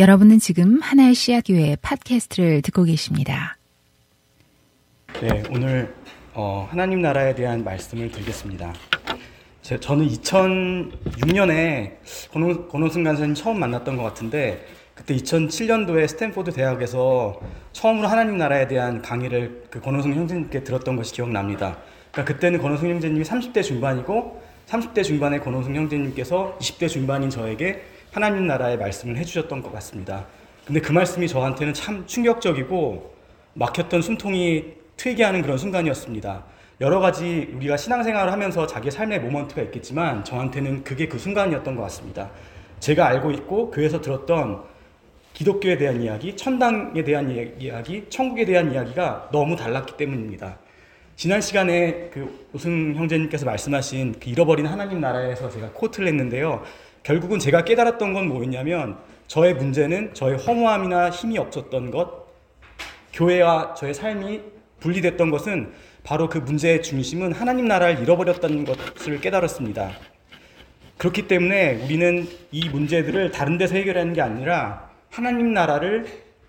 여러분은 지금 하나의 씨앗교회 팟캐스트를 듣고 계십니다. 네, 오늘 어, 하나님 나라에 대한 말씀을 드리겠습니다. 제, 저는 2006년에 권호, 권호승 간사님 처음 만났던 것 같은데 그때 2007년도에 스탠포드 대학에서 처음으로 하나님 나라에 대한 강의를 그 권호승 형제님께 들었던 것이 기억납니다. 그러니까 그때는 권호승 형제님이 30대 중반이고 30대 중반의 권호승 형제님께서 20대 중반인 저에게 하나님 나라의 말씀을 해주셨던 것 같습니다. 근데 그 말씀이 저한테는 참 충격적이고 막혔던 숨통이 트이게 하는 그런 순간이었습니다. 여러 가지 우리가 신앙생활을 하면서 자기 삶의 모먼트가 있겠지만 저한테는 그게 그 순간이었던 것 같습니다. 제가 알고 있고 교회에서 들었던 기독교에 대한 이야기, 천당에 대한 이야기, 천국에 대한 이야기가 너무 달랐기 때문입니다. 지난 시간에 그 우승 형제님께서 말씀하신 그 잃어버린 하나님 나라에서 제가 코트를 했는데요. 결국은 제가 깨달았던 건 뭐였냐면 저의 문제는 저의 허무함이나 힘이 없었던 것, 교회와 저의 삶이 분리됐던 것은 바로 그 문제의 중심은 하나님 나라를 잃어버렸다는 것을 깨달았습니다. 그렇기 때문에 우리는 이 문제들을 다른 데서 해결하는 게 아니라 하나님 나라를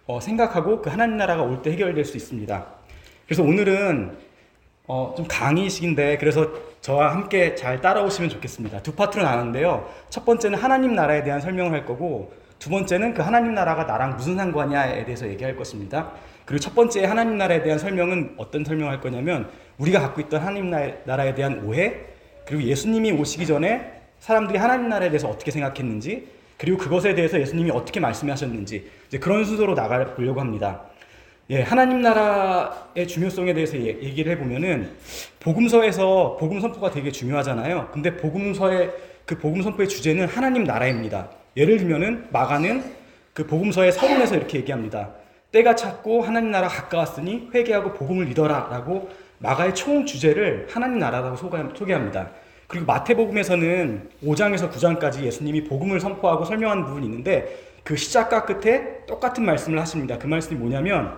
어, 생각하고 그 하나님 나라가 올 때 해결될 수 있습니다. 그래서 오늘은 어, 좀 강의식인데 그래서 저와 함께 잘 따라오시면 좋겠습니다. 두 파트로 나눴는데요. 첫 번째는 하나님 나라에 대한 설명을 할 거고 두 번째는 그 하나님 나라가 나랑 무슨 상관이냐에 대해서 얘기할 것입니다. 그리고 첫 번째 하나님 나라에 대한 설명은 어떤 설명을 할 거냐면 우리가 갖고 있던 하나님 나라에 대한 오해 그리고 예수님이 오시기 전에 사람들이 하나님 나라에 대해서 어떻게 생각했는지 그리고 그것에 대해서 예수님이 어떻게 말씀하셨는지 이제 그런 순서로 나가 보려고 합니다. 예, 하나님 나라의 중요성에 대해서 얘기를 해보면은 복음서에서 복음 선포가 되게 중요하잖아요. 근데 복음서의 그 복음 선포의 주제는 하나님 나라입니다. 예를 들면은 마가는 그 복음서의 서론에서 이렇게 얘기합니다. 때가 찼고 하나님 나라 가까웠으니 회개하고 복음을 믿어라라고 마가의 총 주제를 하나님 나라라고 소개합니다. 그리고 마태복음에서는 5장에서 9장까지 예수님이 복음을 선포하고 설명하는 부분이 있는데 그 시작과 끝에 똑같은 말씀을 하십니다. 그 말씀이 뭐냐면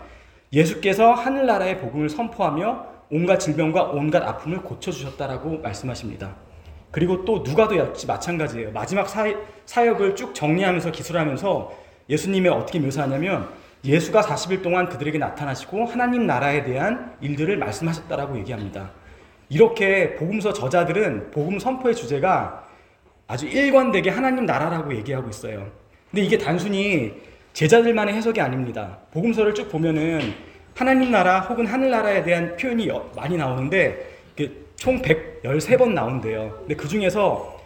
예수께서 하늘나라의 복음을 선포하며 온갖 질병과 온갖 아픔을 고쳐주셨다라고 말씀하십니다. 그리고 또 누가도 역시 마찬가지예요. 마지막 사, 역을 쭉 정리하면서 기술하면서 예수님의 어떻게 묘사하냐면 예수가 40일 동안 그들에게 나타나시고 하나님 나라에 대한 일들을 말씀하셨다라고 얘기합니다. 이렇게 복음서 저자들은 복음 선포의 주제가 아주 일관되게 하나님 나라라고 얘기하고 있어요. 근데 이게 단순히 제자들만의 해석이 아닙니다. 복음서를 쭉 보면은 하나님 나라 혹은 하늘나라에 대한 표현이 많이 나오는데 총 113번 나온대요. 근데 그 중에서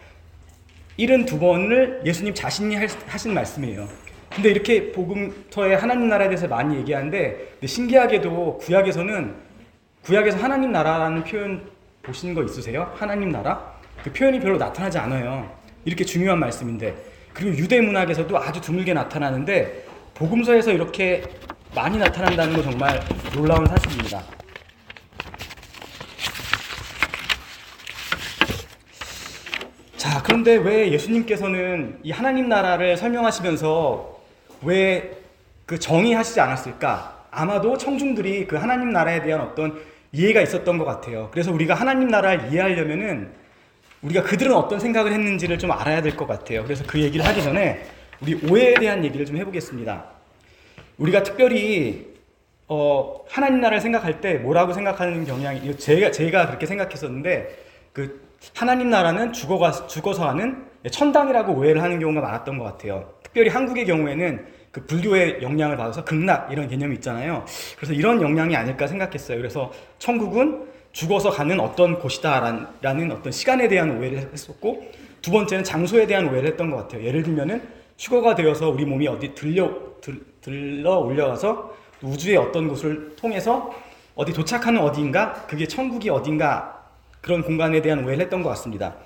72번을 예수님 자신이 하신 말씀이에요. 근데 이렇게 복음서에 하나님 나라에 대해서 많이 얘기하는데 신기하게도 구약에서는 구약에서 하나님 나라라는 표현 보신 거 있으세요? 하나님 나라? 그 표현이 별로 나타나지 않아요. 이렇게 중요한 말씀인데 그리고 유대 문학에서도 아주 드물게 나타나는데 복음서에서 이렇게 많이 나타난다는 건 정말 놀라운 사실입니다. 자, 그런데 왜 예수님께서는 이 하나님 나라를 설명하시면서 왜 그 정의하시지 않았을까? 아마도 청중들이 그 하나님 나라에 대한 어떤 이해가 있었던 것 같아요. 그래서 우리가 하나님 나라를 이해하려면은 우리가 그들은 어떤 생각을 했는지를 좀 알아야 될 것 같아요. 그래서 그 얘기를 하기 전에 우리 오해에 대한 얘기를 좀 해보겠습니다. 우리가 특별히 어, 하나님 나라를 생각할 때 뭐라고 생각하는 경향이 제가 제가 그렇게 생각했었는데 그 하나님 나라는 죽어가 죽어서 하는 천당이라고 오해를 하는 경우가 많았던 것 같아요. 특별히 한국의 경우에는 그 불교의 영향을 받아서 극락 이런 개념이 있잖아요. 그래서 이런 영향이 아닐까 생각했어요. 그래서 천국은 죽어서 가는 어떤 곳이다라는 어떤 시간에 대한 오해를 했었고 두 번째는 장소에 대한 오해를 했던 것 같아요. 예를 들면은 휴거가 되어서 우리 몸이 어디 들려 들, 들러 올려가서 우주의 어떤 곳을 통해서 어디 도착하는 어디인가 그게 천국이 어딘가 그런 공간에 대한 오해를 했던 것 같습니다.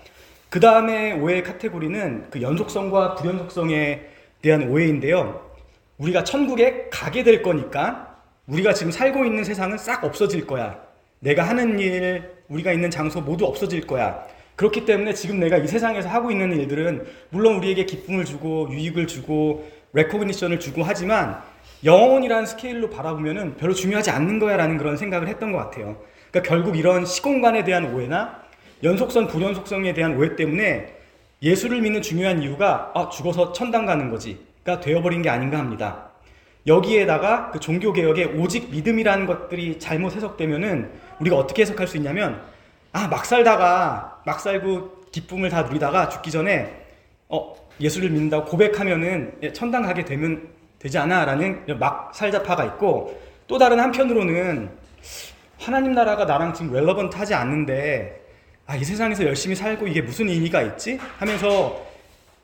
그 다음에 오해 카테고리는 그 연속성과 불연속성에 대한 오해인데요. 우리가 천국에 가게 될 거니까 우리가 지금 살고 있는 세상은 싹 없어질 거야. 내가 하는 일, 우리가 있는 장소 모두 없어질 거야. 그렇기 때문에 지금 내가 이 세상에서 하고 있는 일들은 물론 우리에게 기쁨을 주고 유익을 주고 레코그니션을 주고 하지만 영혼이라는 스케일로 바라보면은 별로 중요하지 않는 거야라는 그런 생각을 했던 것 같아요. 그러니까 결국 이런 시공간에 대한 오해나 연속성, 불연속성에 대한 오해 때문에 예수를 믿는 중요한 이유가 아, 죽어서 천당 가는 거지. 종교가 되어버린 게 아닌가 합니다. 여기에다가 그 종교 개혁의 오직 믿음이라는 것들이 잘못 해석되면은 우리가 어떻게 해석할 수 있냐면 아, 막 살다가, 막 살고 기쁨을 다 누리다가 죽기 전에 어, 예수를 믿는다고 고백하면은 예, 천당 가게 되면 되지 않아? 라는 막 살자파가 있고 또 다른 한편으로는 하나님 나라가 나랑 지금 웰러번트 하지 않는데 아, 이 세상에서 열심히 살고 이게 무슨 의미가 있지? 하면서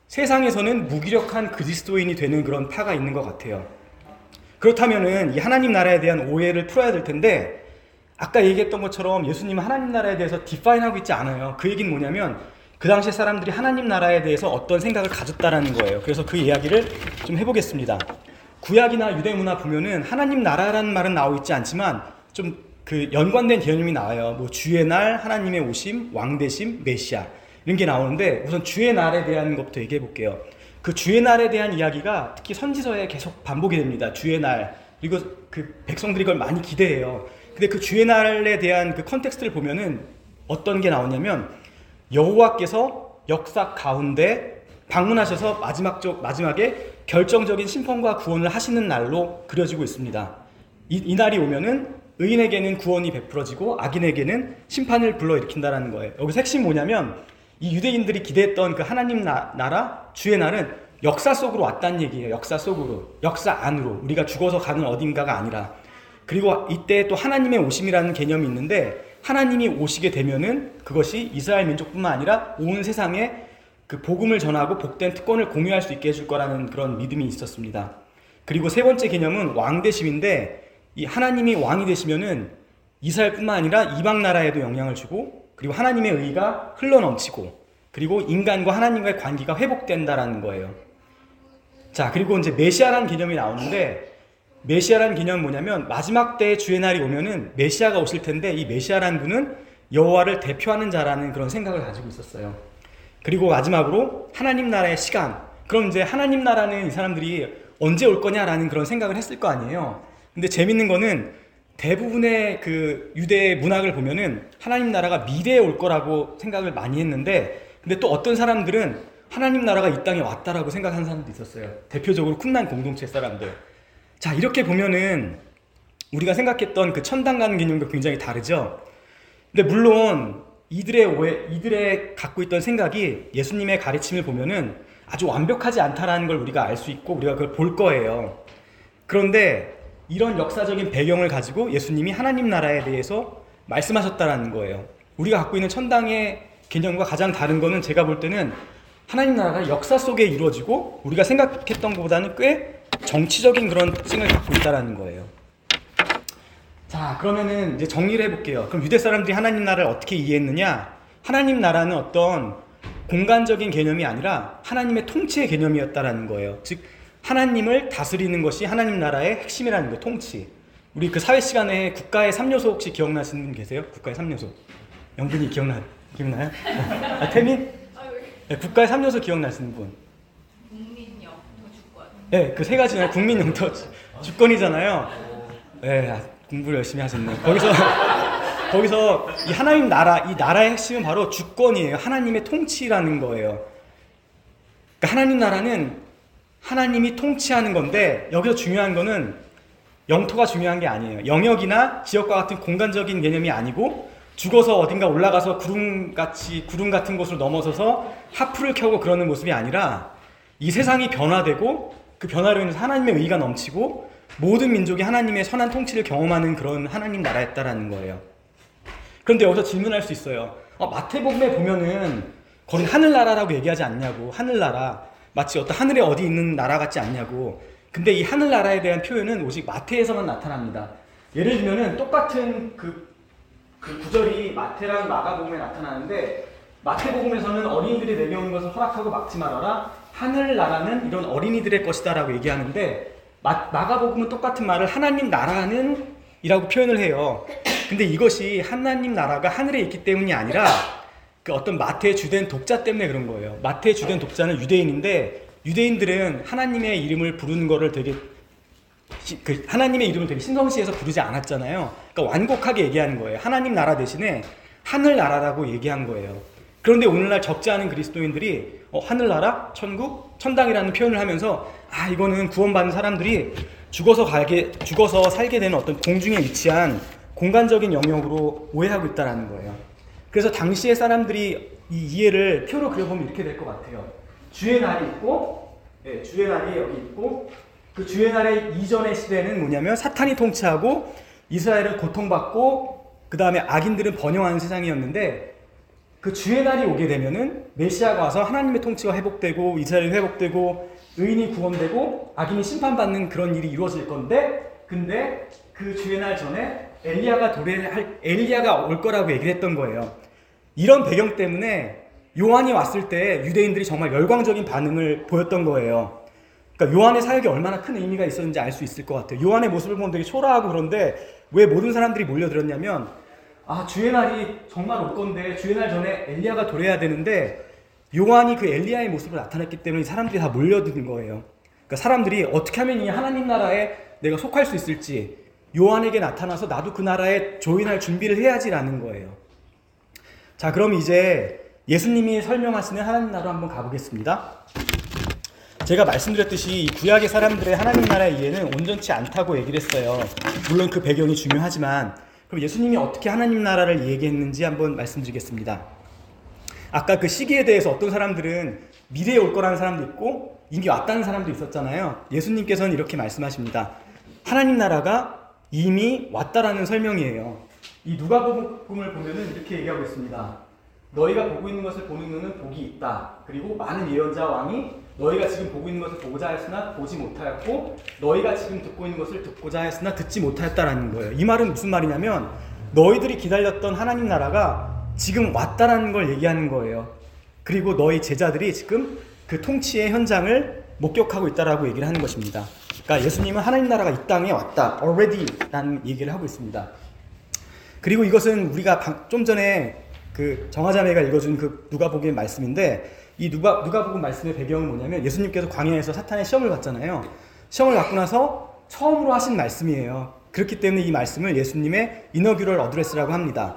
세상에서는 무기력한 그리스도인이 되는 그런 파가 있는 것 같아요. 그렇다면은 이 하나님 나라에 대한 오해를 풀어야 될 텐데 아까 얘기했던 것처럼 예수님은 하나님 나라에 대해서 디파인하고 있지 않아요. 그 얘기는 뭐냐면 그 당시에 사람들이 하나님 나라에 대해서 어떤 생각을 가졌다라는 거예요. 그래서 그 이야기를 좀 해보겠습니다. 구약이나 유대 문화 보면은 하나님 나라라는 말은 나오고 있지 않지만 좀 그 연관된 개념이 나와요. 뭐 주의 날, 하나님의 오심, 왕 되심, 메시아 이런 게 나오는데 우선 주의 날에 대한 것부터 얘기해 볼게요. 그 주의 날에 대한 이야기가 특히 선지서에 계속 반복이 됩니다. 주의 날 그리고 그 백성들이 그걸 많이 기대해요. 근데 그 주의 날에 대한 그 context를 보면은 어떤 게 나오냐면 여호와께서 역사 가운데 방문하셔서 마지막 쪽 마지막에 결정적인 심판과 구원을 하시는 날로 그려지고 있습니다. 이, 이 날이 오면은 의인에게는 구원이 베풀어지고 악인에게는 심판을 불러일으킨다라는 거예요. 여기서 핵심 뭐냐면 이 유대인들이 기대했던 그 하나님 나, 라 주의 날은 역사 속으로 왔다는 얘기예요. 역사 속으로, 역사 안으로 우리가 죽어서 가는 어딘가가 아니라 그리고 이때 또 하나님의 오심이라는 개념이 있는데 하나님이 오시게 되면은 그것이 이스라엘 민족뿐만 아니라 온 세상에 그 복음을 전하고 복된 특권을 공유할 수 있게 해줄 거라는 그런 믿음이 있었습니다. 그리고 세 번째 개념은 왕대심인데 이 하나님이 왕이 되시면은 이스라엘뿐만 아니라 이방 나라에도 영향을 주고 그리고 하나님의 의가 흘러넘치고 그리고 인간과 하나님과의 관계가 회복된다라는 거예요. 자, 그리고 이제 메시아라는 개념이 나오는데 메시아라는 개념은 뭐냐면 마지막 때의 주의 날이 오면은 메시아가 오실 텐데 이 메시아라는 분은 여호와를 대표하는 자라는 그런 생각을 가지고 있었어요. 그리고 마지막으로 하나님 나라의 시간. 그럼 이제 하나님 나라는 이 사람들이 언제 올 거냐라는 그런 생각을 했을 거 아니에요. 근데 재밌는 거는 대부분의 그 유대 문학을 보면은 하나님 나라가 미래에 올 거라고 생각을 많이 했는데 근데 또 어떤 사람들은 하나님 나라가 이 땅에 왔다라고 생각하는 사람도 있었어요. 대표적으로 쿰난 공동체 사람들. 자, 이렇게 보면은 우리가 생각했던 그 천당 가는 개념과 굉장히 다르죠. 근데 물론 이들의 오해, 이들의 갖고 있던 생각이 예수님의 가르침을 보면은 아주 완벽하지 않다라는 걸 우리가 알 수 있고 우리가 그걸 볼 거예요. 그런데 이런 역사적인 배경을 가지고 예수님이 하나님 나라에 대해서 말씀하셨다라는 거예요. 우리가 갖고 있는 천당의 개념과 가장 다른 거는 제가 볼 때는 하나님 나라가 역사 속에 이루어지고 우리가 생각했던 것보다는 꽤 정치적인 그런 특징을 갖고 있다라는 거예요. 자, 그러면은 이제 정리를 해볼게요. 그럼 유대 사람들이 하나님 나라를 어떻게 이해했느냐? 하나님 나라는 어떤 공간적인 개념이 아니라 하나님의 통치의 개념이었다라는 거예요. 즉, 하나님을 다스리는 것이 하나님 나라의 핵심이라는 거 통치. 우리 그 사회 시간에 국가의 3요소 혹시 기억나시는 분 계세요? 국가의 3요소. 영근이 기억나, 기억나요? 아, 태민? 네, 국가의 3요소 기억나시는 분? 네, 그 세 가지는 국민 영토 주권이잖아요. 네, 아, 공부를 열심히 하셨네. 거기서, 거기서 이 하나님 나라, 이 나라의 핵심은 바로 주권이에요. 하나님의 통치라는 거예요. 그러니까 하나님 나라는 하나님이 통치하는 건데 여기서 중요한 거는 영토가 중요한 게 아니에요. 영역이나 지역과 같은 공간적인 개념이 아니고 죽어서 어딘가 올라가서 구름같이 구름 같은 곳을 넘어서서 하프를 켜고 그러는 모습이 아니라 이 세상이 변화되고 그 변화로 인해서 하나님의 의가 넘치고 모든 민족이 하나님의 선한 통치를 경험하는 그런 하나님 나라였다라는 거예요. 그런데 여기서 질문할 수 있어요. 어, 마태복음에 보면은 거기 하늘나라라고 얘기하지 않냐고 하늘나라 마치 어떤 하늘에 어디 있는 나라 같지 않냐고. 근데 이 하늘나라에 대한 표현은 오직 마태에서만 나타납니다. 예를 들면은 똑같은 그, 그 구절이 마태랑 마가복음에 나타나는데 마태복음에서는 어린이들이 내려오는 것을 허락하고 막지 말아라. 하늘나라는 이런 어린이들의 것이다라고 얘기하는데 마, 마가복음은 똑같은 말을 하나님 나라는 이라고 표현을 해요. 근데 이것이 하나님 나라가 하늘에 있기 때문이 아니라 그 어떤 마태의 주된 독자 때문에 그런 거예요. 마태의 주된 독자는 유대인인데 유대인들은 하나님의 이름을 부르는 거를 되게 그 하나님의 이름을 되게 신성시해서 부르지 않았잖아요. 그러니까 완곡하게 얘기하는 거예요. 하나님 나라 대신에 하늘 나라라고 얘기한 거예요. 그런데 오늘날 적지 않은 그리스도인들이 어, 하늘나라, 천국, 천당이라는 표현을 하면서 아 이거는 구원받은 사람들이 죽어서 가게 죽어서 살게 되는 어떤 공중에 위치한 공간적인 영역으로 오해하고 있다라는 거예요. 그래서 당시의 사람들이 이 이해를 표로 그려보면 이렇게 될 것 같아요. 주의 날이 있고, 네, 주의 날이 여기 있고, 그 주의 날의 이전의 시대는 뭐냐면 사탄이 통치하고 이스라엘은 고통받고 그 다음에 악인들은 번영하는 세상이었는데 그 주의 날이 오게 되면은 메시아가 와서 하나님의 통치가 회복되고 이스라엘이 회복되고 의인이 구원되고 악인이 심판받는 그런 일이 이루어질 건데 근데 그 주의 날 전에 엘리야가 도래할 엘리야가 올 거라고 얘기를 했던 거예요. 이런 배경 때문에 요한이 왔을 때 유대인들이 정말 열광적인 반응을 보였던 거예요. 그러니까 요한의 사역이 얼마나 큰 의미가 있었는지 알 수 있을 것 같아요. 요한의 모습을 보면 되게 초라하고 그런데 왜 모든 사람들이 몰려들었냐면 아 주의 날이 정말 올 건데 주의 날 전에 엘리야가 도래해야 되는데 요한이 그 엘리야의 모습을 나타냈기 때문에 사람들이 다 몰려드는 거예요. 그러니까 사람들이 어떻게 하면 이 하나님 나라에 내가 속할 수 있을지 요한에게 나타나서 나도 그 나라에 조인할 준비를 해야지라는 거예요. 자, 그럼 이제 예수님이 설명하시는 하나님 나라로 한번 가보겠습니다. 제가 말씀드렸듯이 이 구약의 사람들의 하나님 나라의 이해는 온전치 않다고 얘기를 했어요. 물론 그 배경이 중요하지만 그럼 예수님이 어떻게 하나님 나라를 얘기했는지 한번 말씀드리겠습니다. 아까 그 시기에 대해서 어떤 사람들은 미래에 올 거라는 사람도 있고 이미 왔다는 사람도 있었잖아요. 예수님께서는 이렇게 말씀하십니다. 하나님 나라가 이미 왔다라는 설명이에요. 이 누가복음을 보면은 이렇게 얘기하고 있습니다. 너희가 보고 있는 것을 보는 눈은 복이 있다. 그리고 많은 예언자 왕이 너희가 지금 보고 있는 것을 보고자 하였으나 보지 못하였고 너희가 지금 듣고 있는 것을 듣고자 하였으나 듣지 못하였다라는 거예요. 이 말은 무슨 말이냐면 너희들이 기다렸던 하나님 나라가 지금 왔다라는 걸 얘기하는 거예요. 그리고 너희 제자들이 지금 그 통치의 현장을 목격하고 있다라고 얘기를 하는 것입니다. 그러니까 예수님은 하나님 나라가 이 땅에 왔다, already라는 얘기를 하고 있습니다. 그리고 이것은 우리가 좀 전에 그 정화자매가 읽어준 그 누가복음 말씀인데 이 누가 누가복음 말씀의 배경은 뭐냐면 예수님께서 광야에서 사탄의 시험을 받잖아요. 시험을 받고 나서 처음으로 하신 말씀이에요. 그렇기 때문에 이 말씀을 예수님의 inaugural address라고 합니다.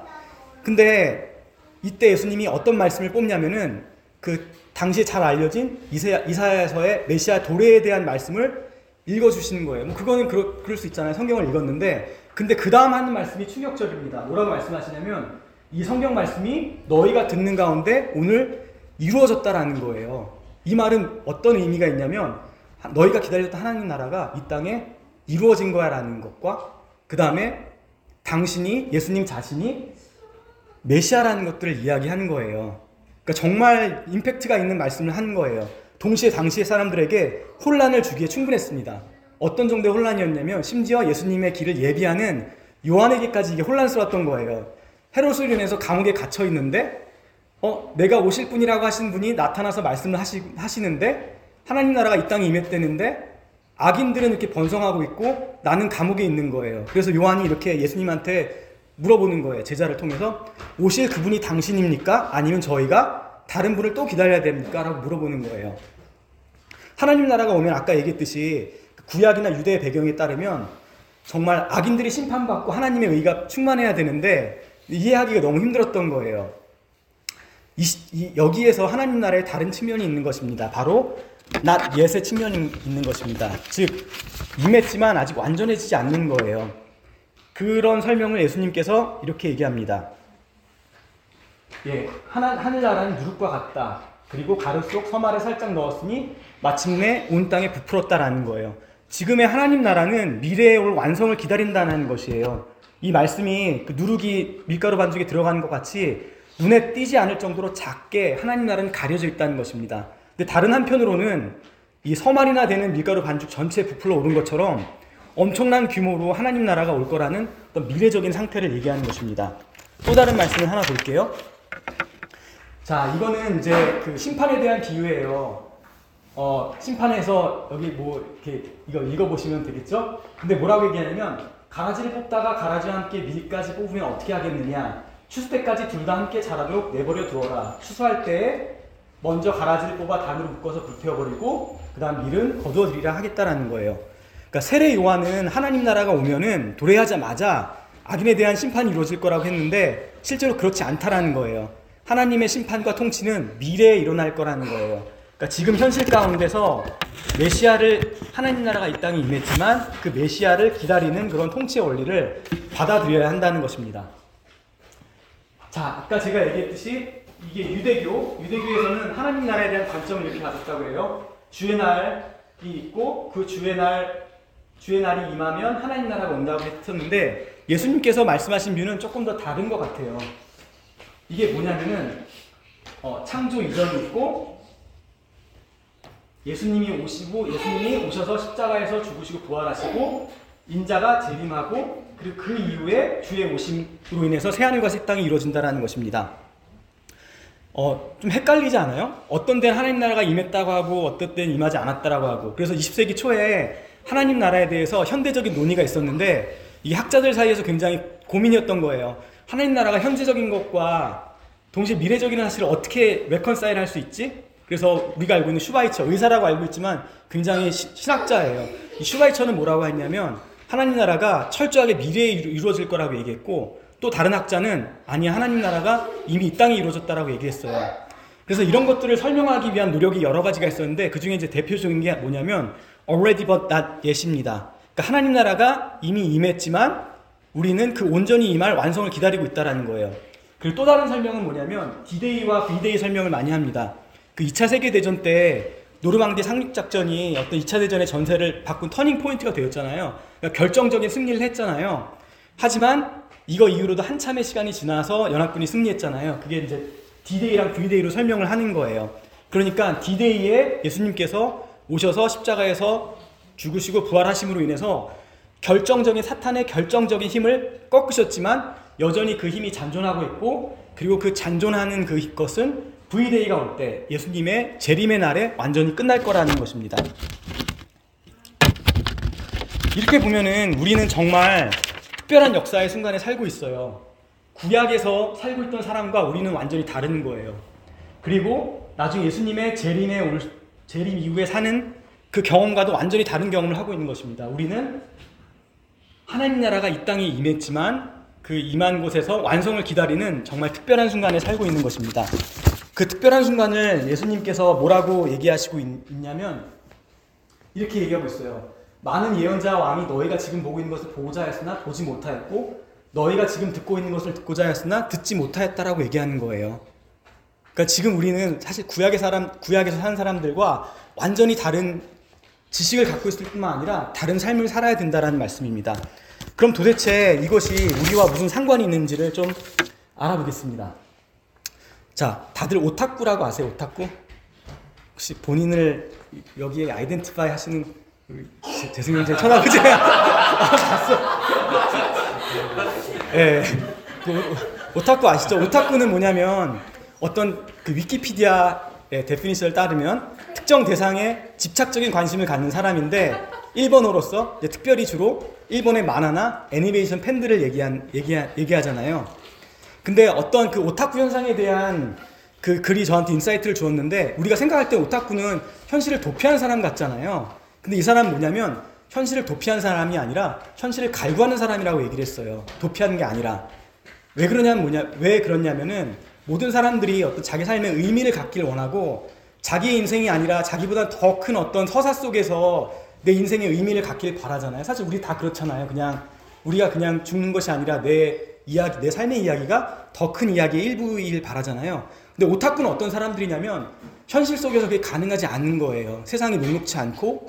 근데 이때 예수님이 어떤 말씀을 뽑냐면은 그 당시에 잘 알려진 이사야, 이사야서의 메시아 도래에 대한 말씀을 읽어주시는 거예요. 뭐 그거는 그러, 그럴 수 있잖아요. 성경을 읽었는데 근데 그 다음 하는 말씀이 충격적입니다. 뭐라고 말씀하시냐면 이 성경 말씀이 너희가 듣는 가운데 오늘 이루어졌다라는 거예요. 이 말은 어떤 의미가 있냐면 너희가 기다렸던 하나님 나라가 이 땅에 이루어진 거야라는 것과 그 다음에 당신이 예수님 자신이 메시아라는 것들을 이야기하는 거예요. 그러니까 정말 임팩트가 있는 말씀을 한 거예요. 동시에 당시의 사람들에게 혼란을 주기에 충분했습니다. 어떤 정도의 혼란이었냐면 심지어 예수님의 길을 예비하는 요한에게까지 이게 혼란스러웠던 거예요. 헤롯을 인해서 감옥에 갇혀 있는데 어 내가 오실 분이라고 하신 분이 나타나서 말씀을 하시, 하시는데 하나님 나라가 이 땅에 임했대는데 악인들은 이렇게 번성하고 있고 나는 감옥에 있는 거예요. 그래서 요한이 이렇게 예수님한테 물어보는 거예요. 제자를 통해서 오실 그분이 당신입니까? 아니면 저희가 다른 분을 또 기다려야 됩니까? 라고 물어보는 거예요. 하나님 나라가 오면 아까 얘기했듯이 구약이나 유대의 배경에 따르면 정말 악인들이 심판받고 하나님의 의가 충만해야 되는데 이해하기가 너무 힘들었던 거예요. 이, 이, 여기에서 하나님 나라의 다른 측면이 있는 것입니다. 바로 낫 옛의 측면이 있는 것입니다. 즉 임했지만 아직 완전해지지 않는 거예요. 그런 설명을 예수님께서 이렇게 얘기합니다. 예, 하나, 하늘나라는 누룩과 같다. 그리고 가루 속 서말에 살짝 넣었으니 마침내 온 땅에 부풀었다라는 거예요. 지금의 하나님 나라는 미래에 올 완성을 기다린다는 것이에요. 이 말씀이 그 누룩이 밀가루 반죽에 들어가는 것 같이 눈에 띄지 않을 정도로 작게 하나님 나라는 가려져 있다는 것입니다. 근데 다른 한편으로는 이 서말이나 되는 밀가루 반죽 전체에 부풀어 오른 것처럼 엄청난 규모로 하나님 나라가 올 거라는 어떤 미래적인 상태를 얘기하는 것입니다. 또 다른 말씀을 하나 볼게요. 자, 이거는 이제 그 심판에 대한 비유예요. 어, 심판에서 여기 뭐 이렇게 이거 읽어보시면 되겠죠? 근데 뭐라고 얘기하냐면 가라지를 뽑다가 가라지와 함께 밀까지 뽑으면 어떻게 하겠느냐? 추수 때까지 둘 다 함께 자라도록 내버려 두어라. 추수할 때 먼저 가라지를 뽑아 단으로 묶어서 불태워버리고 그 다음 밀은 거두어들이라 하겠다라는 거예요. 그러니까 세례 요한은 하나님 나라가 오면은 도래하자마자 악인에 대한 심판이 이루어질 거라고 했는데 실제로 그렇지 않다라는 거예요. 하나님의 심판과 통치는 미래에 일어날 거라는 거예요. 그러니까 지금 현실 가운데서 메시아를 하나님 나라가 이 땅에 임했지만 그 메시아를 기다리는 그런 통치 원리를 받아들여야 한다는 것입니다. 자, 아까 제가 얘기했듯이 이게 유대교, 유대교에서는 하나님 나라에 대한 관점을 이렇게 가졌다고 해요. 주의 날이 있고 그 주의 날 주의 날이 임하면 하나님 나라가 온다고 했었는데 예수님께서 말씀하신 뷰는 조금 더 다른 것 같아요. 이게 뭐냐면은 어, 창조 이전이 있고 예수님이 오시고 예수님이 오셔서 십자가에서 죽으시고 부활하시고 인자가 재림하고 그리고 그 이후에 주의 오심으로 인해서 새 하늘과 새 땅이 이루어진다라는 것입니다. 어, 좀 헷갈리지 않아요? 어떤 데는 하나님 나라가 임했다고 하고 어떤 때는 임하지 않았다라고 하고 그래서 20세기 초에 하나님 나라에 대해서 현대적인 논의가 있었는데 이 학자들 사이에서 굉장히 고민이었던 거예요. 하나님 나라가 현재적인 것과 동시에 미래적인 사실을 어떻게 레컨사일 할 수 있지? 그래서 우리가 알고 있는 슈바이처 의사라고 알고 있지만 굉장히 시, 신학자예요. 이 슈바이처는 뭐라고 했냐면 하나님 나라가 철저하게 미래에 이루어질 거라고 얘기했고 또 다른 학자는 아니 하나님 나라가 이미 이 땅에 이루어졌다라고 얘기했어요. 그래서 이런 것들을 설명하기 위한 노력이 여러 가지가 있었는데 그 중에 이제 대표적인 게 뭐냐면 already but not yet입니다. 그러니까 하나님 나라가 이미 임했지만 우리는 그 온전히 임할 완성을 기다리고 있다라는 거예요. 그리고 또 다른 설명은 뭐냐면 D-Day와 V-Day 설명을 많이 합니다. 그 2차 세계 대전 때 노르망디 상륙작전이 어떤 2차 대전의 전세를 바꾼 turning point가 되었잖아요. 그러니까 결정적인 승리를 했잖아요. 하지만 이거 이후로도 한참의 시간이 지나서 연합군이 승리했잖아요. 그게 이제 D-Day랑 V-Day로 설명을 하는 거예요. 그러니까 D-Day에 예수님께서 오셔서 십자가에서 죽으시고 부활하심으로 인해서 결정적인 사탄의 결정적인 힘을 꺾으셨지만 여전히 그 힘이 잔존하고 있고 그리고 그 잔존하는 그 것은 V데이가 올 때 예수님의 재림의 날에 완전히 끝날 거라는 것입니다. 이렇게 보면은 우리는 정말 특별한 역사의 순간에 살고 있어요. 구약에서 살고 있던 사람과 우리는 완전히 다른 거예요. 그리고 나중에 예수님의 재림에 올, 재림 이후에 사는 그 경험과도 완전히 다른 경험을 하고 있는 것입니다. 우리는 하나님 나라가 이 땅에 임했지만 그 임한 곳에서 완성을 기다리는 정말 특별한 순간에 살고 있는 것입니다. 그 특별한 순간을 예수님께서 뭐라고 얘기하시고 있, 냐면 이렇게 얘기하고 있어요. 많은 예언자와 왕이 너희가 지금 보고 있는 것을 보고자 했으나 보지 못하였고 너희가 지금 듣고 있는 것을 듣고자 했으나 듣지 못하였다라고 얘기하는 거예요. 그러니까 지금 우리는 사실 구약의 사람 구약에서 사는 사람들과 완전히 다른 지식을 갖고 있을 뿐만 아니라 다른 삶을 살아야 된다라는 말씀입니다. 그럼 도대체 이것이 우리와 무슨 상관이 있는지를 좀 알아보겠습니다. 자, 다들 오타쿠라고 아세요? 오타쿠? 혹시 본인을 여기에 아이덴티파이 하시는 재승용 제 천하부지 봤어. 예. 그 오타쿠 아시죠? 오타쿠는 뭐냐면 어떤 그 위키피디아의 definition을 따르면 특정 대상에 집착적인 관심을 갖는 사람인데 일본어로서 특별히 주로 일본의 만화나 애니메이션 팬들을 얘기한, 얘기하, 얘기하잖아요. 근데 어떤 그 오타쿠 현상에 대한 그 글이 저한테 insight를 주었는데 우리가 생각할 때 오타쿠는 현실을 도피한 사람 같잖아요. 근데 이 사람은 뭐냐면 현실을 도피한 사람이 아니라 현실을 갈구하는 사람이라고 얘기를 했어요. 도피하는 게 아니라. 왜 그러냐면 뭐냐, 왜 그러냐면은 모든 사람들이 어떤 자기 삶의 의미를 갖기를 원하고 자기의 인생이 아니라 자기보다 더 큰 어떤 서사 속에서 내 인생의 의미를 갖기를 바라잖아요. 사실 우리 다 그렇잖아요. 그냥 우리가 그냥 죽는 것이 아니라 내 이야기, 내 삶의 이야기가 더 큰 이야기의 일부일 바라잖아요. 근데 오타쿠는 어떤 사람들이냐면 현실 속에서 그게 가능하지 않는 거예요. 세상이 녹록치 않고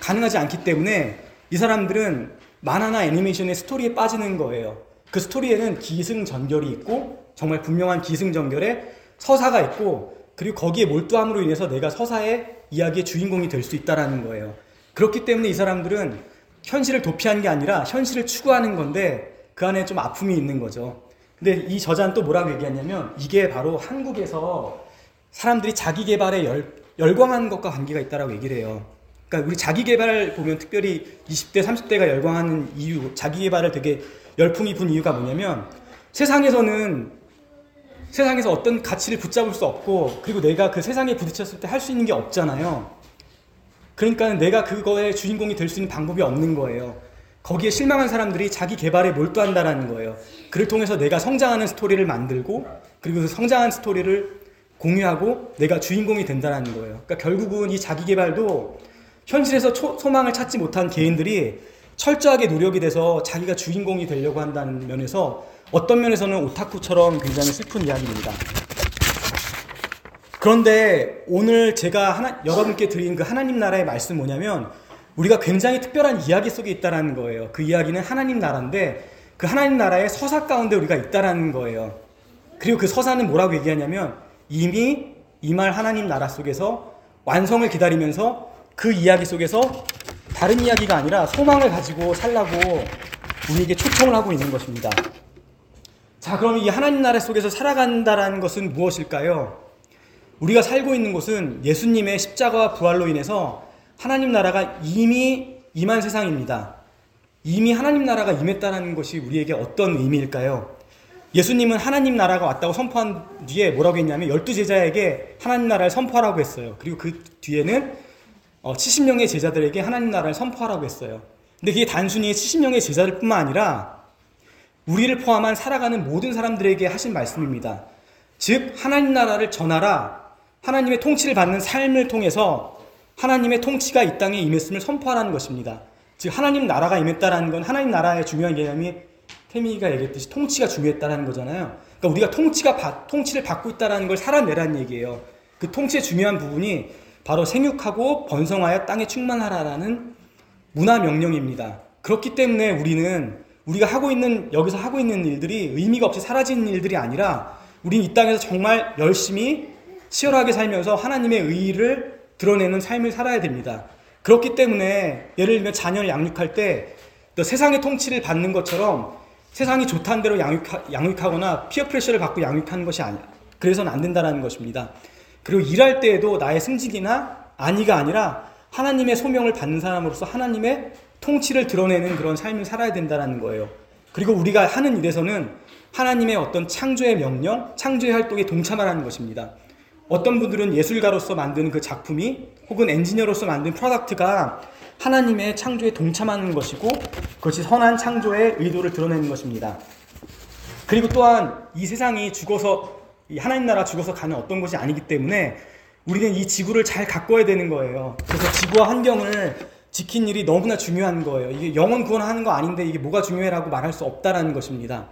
가능하지 않기 때문에 이 사람들은 만화나 애니메이션의 스토리에 빠지는 거예요. 그 스토리에는 기승전결이 있고 정말 분명한 기승전결에 서사가 있고 그리고 거기에 몰두함으로 인해서 내가 서사의 이야기의 주인공이 될 수 있다라는 거예요. 그렇기 때문에 이 사람들은 현실을 도피한 게 아니라 현실을 추구하는 건데 그 안에 좀 아픔이 있는 거죠. 근데 이 저자는 또 뭐라고 얘기하냐면 이게 바로 한국에서 사람들이 자기 개발에 열, 열광하는 것과 관계가 있다라고 얘기를 해요. 그러니까 우리 자기 개발 보면 특별히 20대, 30대가 열광하는 이유, 자기 개발을 되게 열풍이 분 이유가 뭐냐면 세상에서는 세상에서 어떤 가치를 붙잡을 수 없고 그리고 내가 그 세상에 부딪혔을 때 할 수 있는 게 없잖아요. 그러니까 내가 그거의 주인공이 될 수 있는 방법이 없는 거예요. 거기에 실망한 사람들이 자기 개발에 몰두한다라는 거예요. 그를 통해서 내가 성장하는 스토리를 만들고 그리고 그 성장한 스토리를 공유하고 내가 주인공이 된다는 거예요. 그러니까 결국은 이 자기 개발도 현실에서 초, 소망을 찾지 못한 개인들이 철저하게 노력이 돼서 자기가 주인공이 되려고 한다는 면에서 어떤 면에서는 오타쿠처럼 굉장히 슬픈 이야기입니다. 그런데 오늘 제가 하나, 여러분께 드린 그 하나님 나라의 말씀 뭐냐면 우리가 굉장히 특별한 이야기 속에 있다라는 거예요. 그 이야기는 하나님 나라인데 그 하나님 나라의 서사 가운데 우리가 있다라는 거예요. 그리고 그 서사는 뭐라고 얘기하냐면 이미 이 말 하나님 나라 속에서 완성을 기다리면서 그 이야기 속에서 다른 이야기가 아니라 소망을 가지고 살라고 우리에게 초청을 하고 있는 것입니다. 자, 그럼 이 하나님 나라 속에서 살아간다라는 것은 무엇일까요? 우리가 살고 있는 곳은 예수님의 십자가와 부활로 인해서 하나님 나라가 이미 임한 세상입니다. 이미 하나님 나라가 임했다는 것이 우리에게 어떤 의미일까요? 예수님은 하나님 나라가 왔다고 선포한 뒤에 뭐라고 했냐면 열두 제자에게 하나님 나라를 선포하라고 했어요. 그리고 그 뒤에는 70명의 어, 제자들에게 하나님 나라를 선포하라고 했어요. 근데 그게 단순히 70명의 제자들 뿐만 아니라 우리를 포함한 살아가는 모든 사람들에게 하신 말씀입니다. 즉, 하나님 나라를 전하라. 하나님의 통치를 받는 삶을 통해서 하나님의 통치가 이 땅에 임했음을 선포하라는 것입니다. 즉, 하나님 나라가 임했다라는 건 하나님 나라의 중요한 개념이 태민이가 얘기했듯이 통치가 중요했다라는 거잖아요. 그러니까 우리가 통치가 바, 통치를 받고 있다라는 걸 살아내라는 얘기예요. 그 통치의 중요한 부분이 바로 생육하고 번성하여 땅에 충만하라라는 문화 명령입니다. 그렇기 때문에 우리는 우리가 하고 있는 여기서 하고 있는 일들이 의미가 없이 사라지는 일들이 아니라 우리는 이 땅에서 정말 열심히 치열하게 살면서 하나님의 의를 드러내는 삶을 살아야 됩니다. 그렇기 때문에 예를 들면 자녀를 양육할 때 세상의 통치를 받는 것처럼 세상이 좋다는 대로 양육하, 양육하거나 피어 프레셔를 받고 양육하는 것이 아니야. 그래서는 안 된다는 것입니다. 그리고 일할 때에도 나의 승직이나 아니가 아니라 하나님의 소명을 받는 사람으로서 하나님의 통치를 드러내는 그런 삶을 살아야 된다는 거예요. 그리고 우리가 하는 일에서는 하나님의 어떤 창조의 명령, 창조의 활동에 동참하라는 것입니다. 어떤 분들은 예술가로서 만드는 그 작품이 혹은 엔지니어로서 만든 프로덕트가 하나님의 창조에 동참하는 것이고 그것이 선한 창조의 의도를 드러내는 것입니다. 그리고 또한 이 세상이 죽어서 하나님 나라 죽어서 가는 어떤 것이 아니기 때문에 우리는 이 지구를 잘 가꿔야 되는 거예요. 그래서 지구와 환경을 지킨 일이 너무나 중요한 거예요. 이게 영원 구원하는 거 아닌데 이게 뭐가 중요해라고 말할 수 없다라는 것입니다.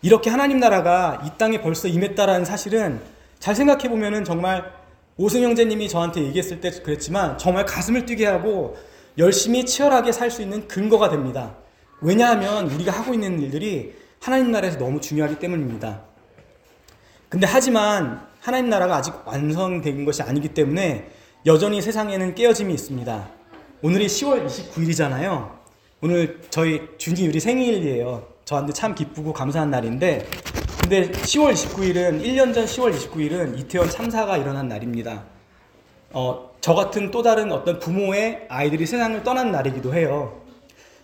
이렇게 하나님 나라가 이 땅에 벌써 임했다라는 사실은 잘 생각해 보면은 정말 오승 형제님이 저한테 얘기했을 때 그랬지만 정말 가슴을 뛰게 하고 열심히 치열하게 살 수 있는 근거가 됩니다. 왜냐하면 우리가 하고 있는 일들이 하나님 나라에서 너무 중요하기 때문입니다. 근데 하지만 하나님 나라가 아직 완성된 것이 아니기 때문에 여전히 세상에는 깨어짐이 있습니다. 오늘이 10월 29일이잖아요. 오늘 저희 준이 유리 생일이에요. 저한테 참 기쁘고 감사한 날인데 근데 10월 29일은 1년 전 10월 29일은 이태원 참사가 일어난 날입니다. 어, 저 같은 또 다른 어떤 부모의 아이들이 세상을 떠난 날이기도 해요.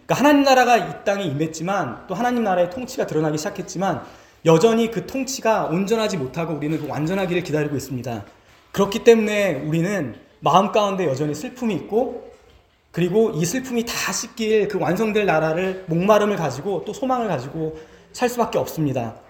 그러니까 하나님 나라가 이 땅에 임했지만 또 하나님 나라의 통치가 드러나기 시작했지만 여전히 그 통치가 온전하지 못하고 우리는 그 완전하기를 기다리고 있습니다. 그렇기 때문에 우리는 마음 가운데 여전히 슬픔이 있고 그리고 이 슬픔이 다 씻길 그 완성될 나라를 목마름을 가지고 또 소망을 가지고 살 수밖에 없습니다.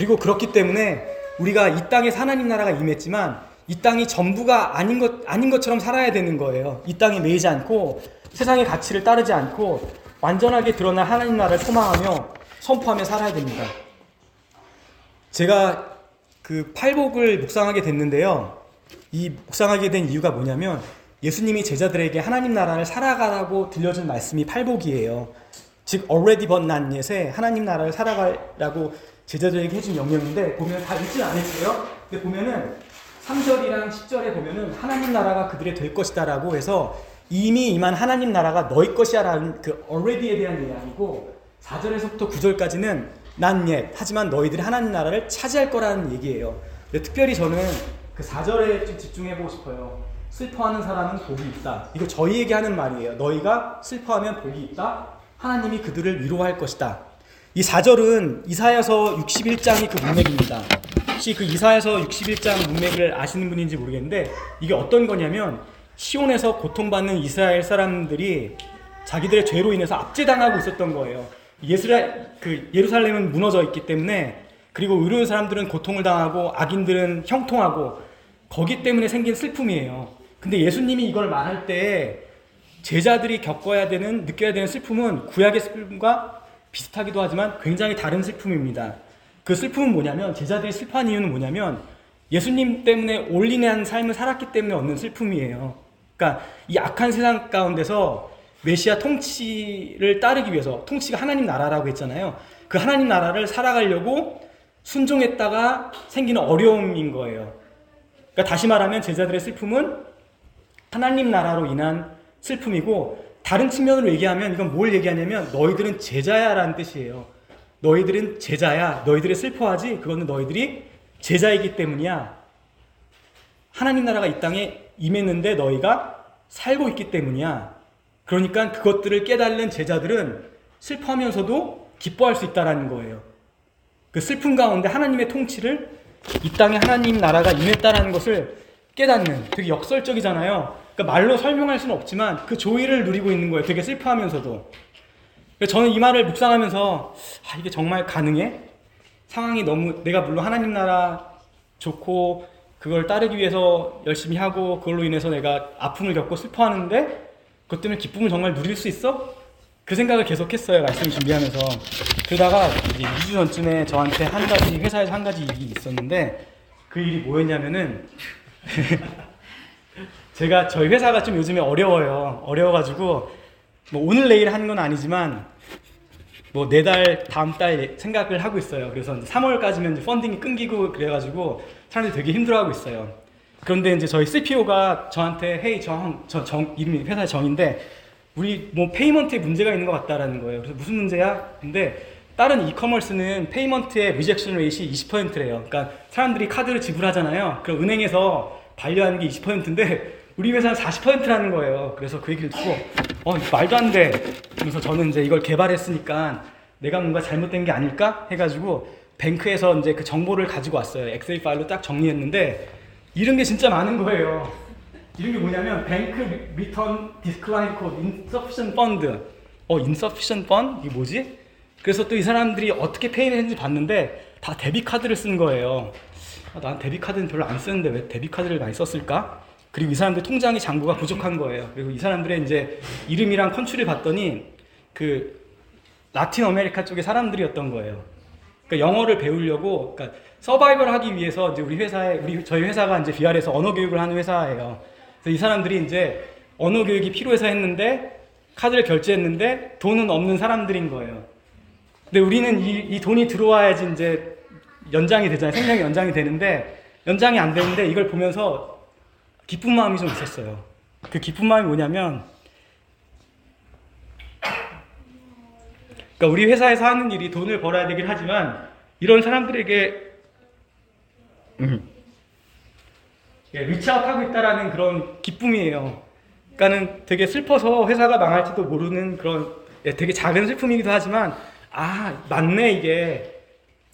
그리고 그렇기 때문에 우리가 이 땅에 하나님 나라가 임했지만 이 땅이 전부가 아닌 것 아닌 것처럼 살아야 되는 거예요. 이 땅에 매이지 않고 세상의 가치를 따르지 않고 완전하게 드러난 하나님 나라를 소망하며 선포하며 살아야 됩니다. 제가 그 팔복을 묵상하게 됐는데요. 이 묵상하게 된 이유가 뭐냐면 예수님이 제자들에게 하나님 나라를 살아가라고 들려준 말씀이 팔복이에요. 즉 already but not yet에 하나님 나라를 살아가라고 제자들에게 해준 명령인데 보면 다 읽지 않으세요? 근데 보면은 3절이랑 10절에 보면은 하나님 나라가 그들의 될 것이다라고 해서 이미 임한 하나님 나라가 너희 것이야라는 그 already에 대한 이야기고 4절에서부터 9절까지는 난 옛, 하지만 너희들이 하나님 나라를 차지할 거라는 얘기예요. 특별히 저는 그 4절에 좀 집중해보고 싶어요. 슬퍼하는 사람은 복이 있다. 이거 저희에게 하는 말이에요. 너희가 슬퍼하면 복이 있다. 하나님이 그들을 위로할 것이다. 이 4절은 이사야서 61장이 그 문맥입니다. 혹시 그 이사야서 61장 문맥을 아시는 분인지 모르겠는데 이게 어떤 거냐면 시온에서 고통받는 이스라엘 사람들이 자기들의 죄로 인해서 압제당하고 있었던 거예요. 예수라, 그 예루살렘은 무너져 있기 때문에 그리고 의로운 사람들은 고통을 당하고 악인들은 형통하고 거기 때문에 생긴 슬픔이에요. 근데 예수님이 이걸 말할 때 제자들이 겪어야 되는 느껴야 되는 슬픔은 구약의 슬픔과 비슷하기도 하지만 굉장히 다른 슬픔입니다. 그 슬픔은 뭐냐면 제자들이 슬퍼한 이유는 뭐냐면 예수님 때문에 올인한 삶을 살았기 때문에 얻는 슬픔이에요. 그러니까 이 악한 세상 가운데서 메시아 통치를 따르기 위해서 통치가 하나님 나라라고 했잖아요. 그 하나님 나라를 살아가려고 순종했다가 생기는 어려움인 거예요. 그러니까 다시 말하면 제자들의 슬픔은 하나님 나라로 인한 슬픔이고 다른 측면으로 얘기하면 이건 뭘 얘기하냐면 너희들은 제자야라는 뜻이에요. 너희들은 제자야. 너희들이 슬퍼하지. 그거는 너희들이 제자이기 때문이야. 하나님 나라가 이 땅에 임했는데 너희가 살고 있기 때문이야. 그러니까 그것들을 깨달는 제자들은 슬퍼하면서도 기뻐할 수 있다라는 거예요. 그 슬픔 가운데 하나님의 통치를 이 땅에 하나님 나라가 임했다라는 것을 깨닫는 되게 역설적이잖아요. 그러니까 말로 설명할 수는 없지만 그 조의를 누리고 있는 거예요. 되게 슬퍼하면서도. 저는 이 말을 묵상하면서 아, 이게 정말 가능해? 상황이 너무 내가 물론 하나님 나라 좋고 그걸 따르기 위해서 열심히 하고 그걸로 인해서 내가 아픔을 겪고 슬퍼하는데 그것 때문에 기쁨을 정말 누릴 수 있어? 그 생각을 계속했어요 말씀 준비하면서 그러다가 이제 2주 전쯤에 저한테 한 가지 회사에서 한 가지 일이 있었는데 그 일이 뭐였냐면은 제가 저희 회사가 좀 요즘에 어려워요 어려워가지고 뭐 오늘 내일 하는 건 아니지만 뭐 내달 다음 달 생각을 하고 있어요. 그래서 3월까지면 이제 funding이 끊기고 그래가지고 사람들이 되게 힘들어하고 있어요. 그런데 이제 저희 CPO가 저한테 hey 정, 저 정, 이름이 회사 정인데 우리 뭐 payment에 문제가 있는 것 같다라는 거예요. 그래서 무슨 문제야? 근데 다른 e-commerce는 payment의 rejection rate이 20%래요. 그러니까 사람들이 카드를 지불하잖아요. 그럼 은행에서 반려하는 게 20%인데 우리 회사는 40%라는 거예요. 그래서 그 얘기를 듣고 어 말도 안 돼. 그래서 저는 이제 이걸 개발했으니까 내가 뭔가 잘못된 게 아닐까 해가지고 bank에서 이제 그 정보를 가지고 왔어요. 엑셀 파일로 딱 정리했는데 이런 게 진짜 많은 거예요. 이런 게 뭐냐면 bank return this decline code insufficient fund 어 insufficient fund 이게 뭐지? 그래서 또 이 사람들이 어떻게 pay했는지 봤는데 다 debit 카드를 쓴 거예요. 아, 난 debit 카드는 별로 안 쓰는데 왜 debit 카드를 많이 썼을까? 그리고 이 사람들 통장의 잔고가 부족한 거예요. 그리고 이 사람들의 이제 이름이랑 country를 봤더니 그 라틴 아메리카 쪽의 사람들이었던 거예요. 그러니까 영어를 배우려고 그러니까 서바이벌 하기 위해서 이제 우리 회사에 우리 저희 회사가 이제 VR에서 언어 교육을 하는 회사예요. 그래서 이 사람들이 이제 언어 교육이 필요해서 했는데 카드를 결제했는데 돈은 없는 사람들인 거예요. 근데 우리는 이, 이 돈이 들어와야지 이제 연장이 되잖아요. 생명이 연장이 되는데 연장이 안 되는데 이걸 보면서 기쁜 마음이 좀 있었어요. 그 기쁜 마음이 뭐냐면, 그러니까 우리 회사에서 하는 일이 돈을 벌어야 되긴 하지만 이런 사람들에게 음, 예, 리치아웃하고 있다라는 그런 기쁨이에요. 그러니까는 되게 슬퍼서 회사가 망할지도 모르는 그런 예, 되게 작은 슬픔이기도 하지만 아 맞네 이게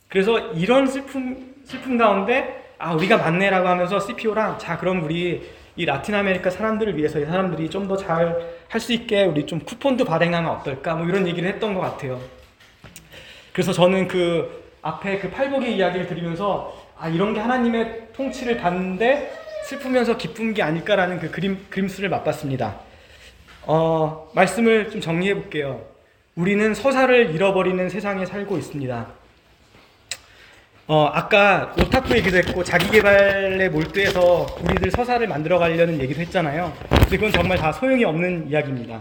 그래서 이런 슬픔 슬픔 가운데 아 우리가 맞네라고 하면서 CPO랑 자 그럼 우리 이 라틴 아메리카 사람들을 위해서 이 사람들이 좀 더 잘 할 수 있게 우리 좀 쿠폰도 발행하면 어떨까 뭐 이런 얘기를 했던 것 같아요. 그래서 저는 그 앞에 그 팔복의 이야기를 들으면서 아 이런 게 하나님의 통치를 받는데 슬프면서 기쁜 게 아닐까라는 그 그림 그림수를 맛봤습니다. 어 말씀을 좀 정리해 볼게요. 우리는 서사를 잃어버리는 세상에 살고 있습니다. 어, 아까 오타쿠 얘기도 했고 자기 개발에 몰두해서 우리들 서사를 만들어 가려는 얘기도 했잖아요. 근데 그건 정말 다 소용이 없는 이야기입니다.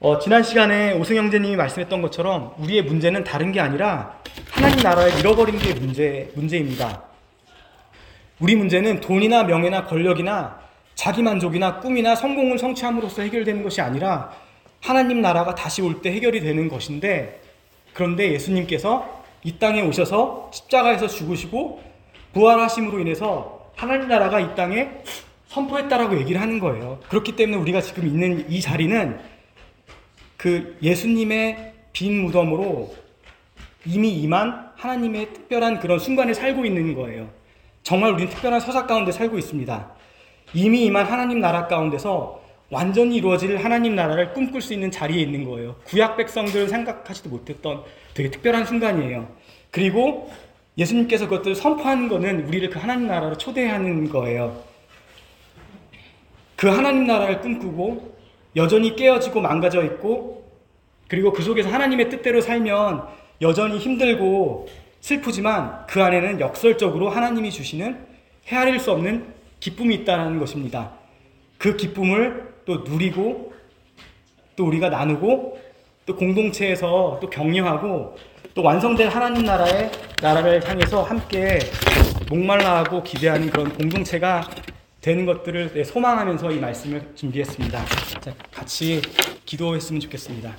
어, 지난 시간에 오승 형제님이 말씀했던 것처럼 우리의 문제는 다른 게 아니라 하나님 나라를 잃어버린 게 문제, 문제입니다. 우리 문제는 돈이나 명예나 권력이나 자기 만족이나 꿈이나 성공을 성취함으로써 해결되는 것이 아니라 하나님 나라가 다시 올 때 해결이 되는 것인데 그런데 예수님께서 이 땅에 오셔서 십자가에서 죽으시고 부활하심으로 인해서 하나님 나라가 이 땅에 선포했다라고 얘기를 하는 거예요. 그렇기 때문에 우리가 지금 있는 이 자리는 그 예수님의 빈 무덤으로 이미 임한 하나님의 특별한 그런 순간에 살고 있는 거예요. 정말 우리는 특별한 서사 가운데 살고 있습니다. 이미 임한 하나님 나라 가운데서 완전히 이루어질 하나님 나라를 꿈꿀 수 있는 자리에 있는 거예요. 구약 백성들은 생각하지도 못했던 되게 특별한 순간이에요. 그리고 예수님께서 그것들을 선포하는 거는 우리를 그 하나님 나라로 초대하는 거예요. 그 하나님 나라를 꿈꾸고 여전히 깨어지고 망가져 있고 그리고 그 속에서 하나님의 뜻대로 살면 여전히 힘들고 슬프지만 그 안에는 역설적으로 하나님이 주시는 헤아릴 수 없는 기쁨이 있다는 것입니다. 그 기쁨을 또 누리고 또 우리가 나누고 또 공동체에서 또 격려하고 또 완성된 하나님 나라의 나라를 향해서 함께 목말라하고 기대하는 그런 공동체가 되는 것들을 소망하면서 이 말씀을 준비했습니다. 자, 같이 기도했으면 좋겠습니다.